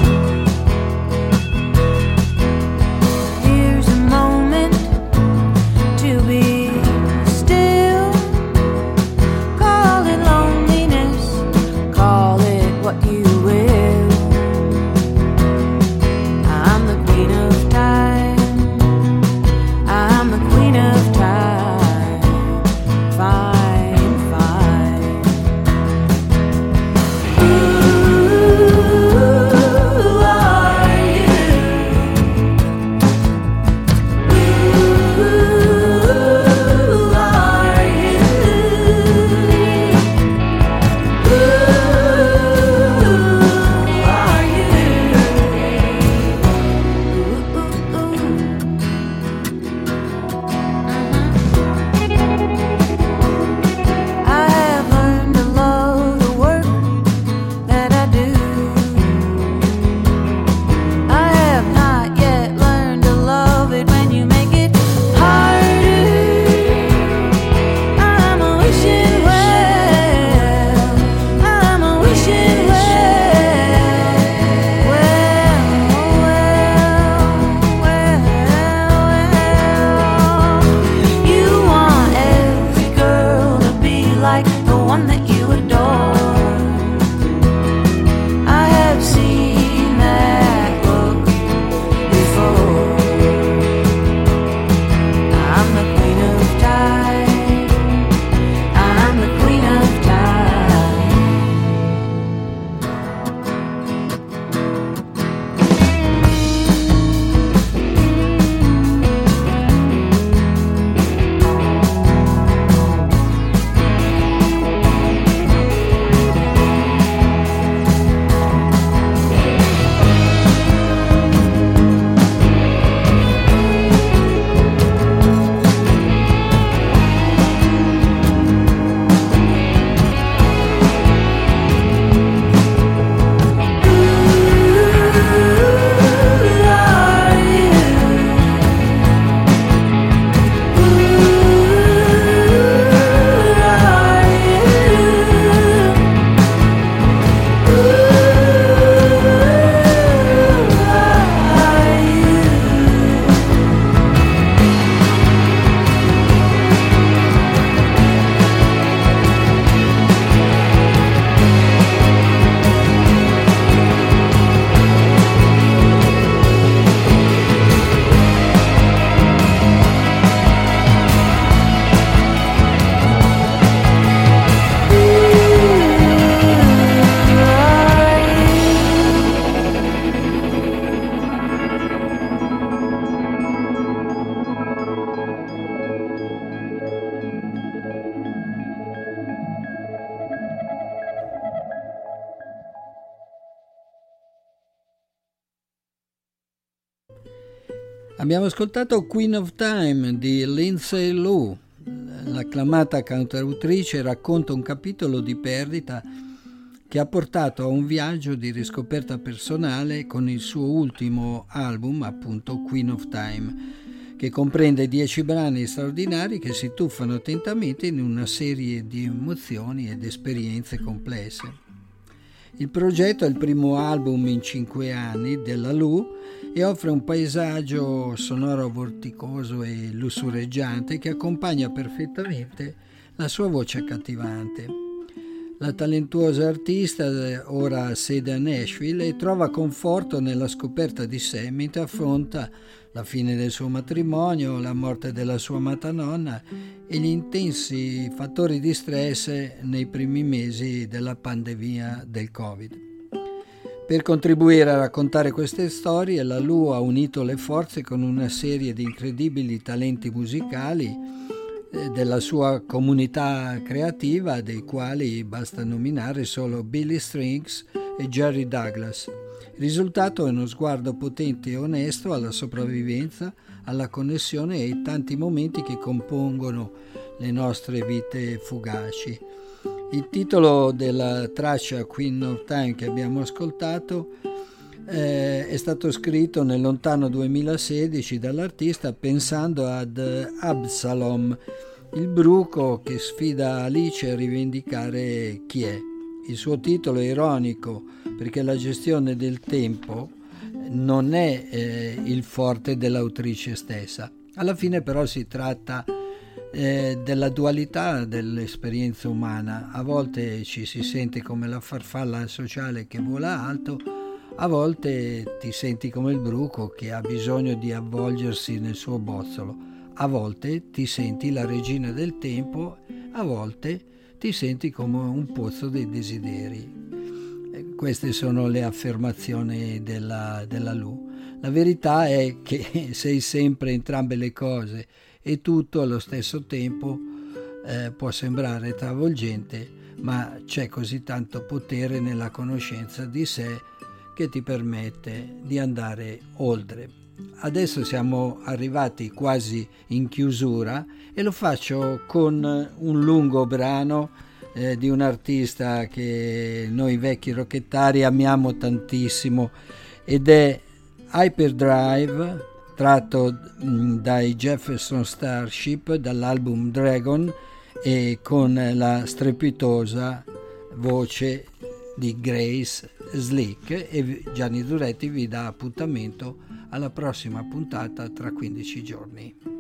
B: Abbiamo ascoltato Queen of Time di Lindsay Lou. L'acclamata cantautrice racconta un capitolo di perdita che ha portato a un viaggio di riscoperta personale con il suo ultimo album, appunto Queen of Time, che comprende dieci brani straordinari che si tuffano attentamente in una serie di emozioni ed esperienze complesse. Il progetto è il primo album in cinque anni della Lu e offre un paesaggio sonoro vorticoso e lussureggiante che accompagna perfettamente la sua voce accattivante. La talentuosa artista ora ha sede a Nashville e trova conforto nella scoperta di sé mentre affronta la fine del suo matrimonio, la morte della sua amata nonna e gli intensi fattori di stress nei primi mesi della pandemia del Covid. Per contribuire a raccontare queste storie, la Lu ha unito le forze con una serie di incredibili talenti musicali eh, della sua comunità creativa, dei quali basta nominare solo Billy Strings e Jerry Douglas. Il risultato è uno sguardo potente e onesto alla sopravvivenza, alla connessione e ai tanti momenti che compongono le nostre vite fugaci. Il titolo della traccia Queen of Time che abbiamo ascoltato eh, è stato scritto nel lontano 2016 dall'artista pensando ad Absalom, il bruco che sfida Alice a rivendicare chi è. Il suo titolo è ironico perché la gestione del tempo non è eh, il forte dell'autrice stessa. Alla fine però si tratta eh, della dualità dell'esperienza umana. A volte ci si sente come la farfalla sociale che vola alto, a volte ti senti come il bruco che ha bisogno di avvolgersi nel suo bozzolo, a volte ti senti la regina del tempo, a volte ti senti come un pozzo dei desideri. Eh, queste sono le affermazioni della, della Lu. La verità è che sei sempre entrambe le cose e tutto allo stesso tempo eh, può sembrare travolgente, ma c'è così tanto potere nella conoscenza di sé che ti permette di andare oltre. Adesso siamo arrivati quasi in chiusura e lo faccio con un lungo brano eh, di un artista che noi vecchi rocchettari amiamo tantissimo ed è Hyperdrive tratto mh, dai Jefferson Starship dall'album Dragon e con la strepitosa voce di Grace Slick e Gianni Duretti vi dà appuntamento alla prossima puntata tra 15 giorni.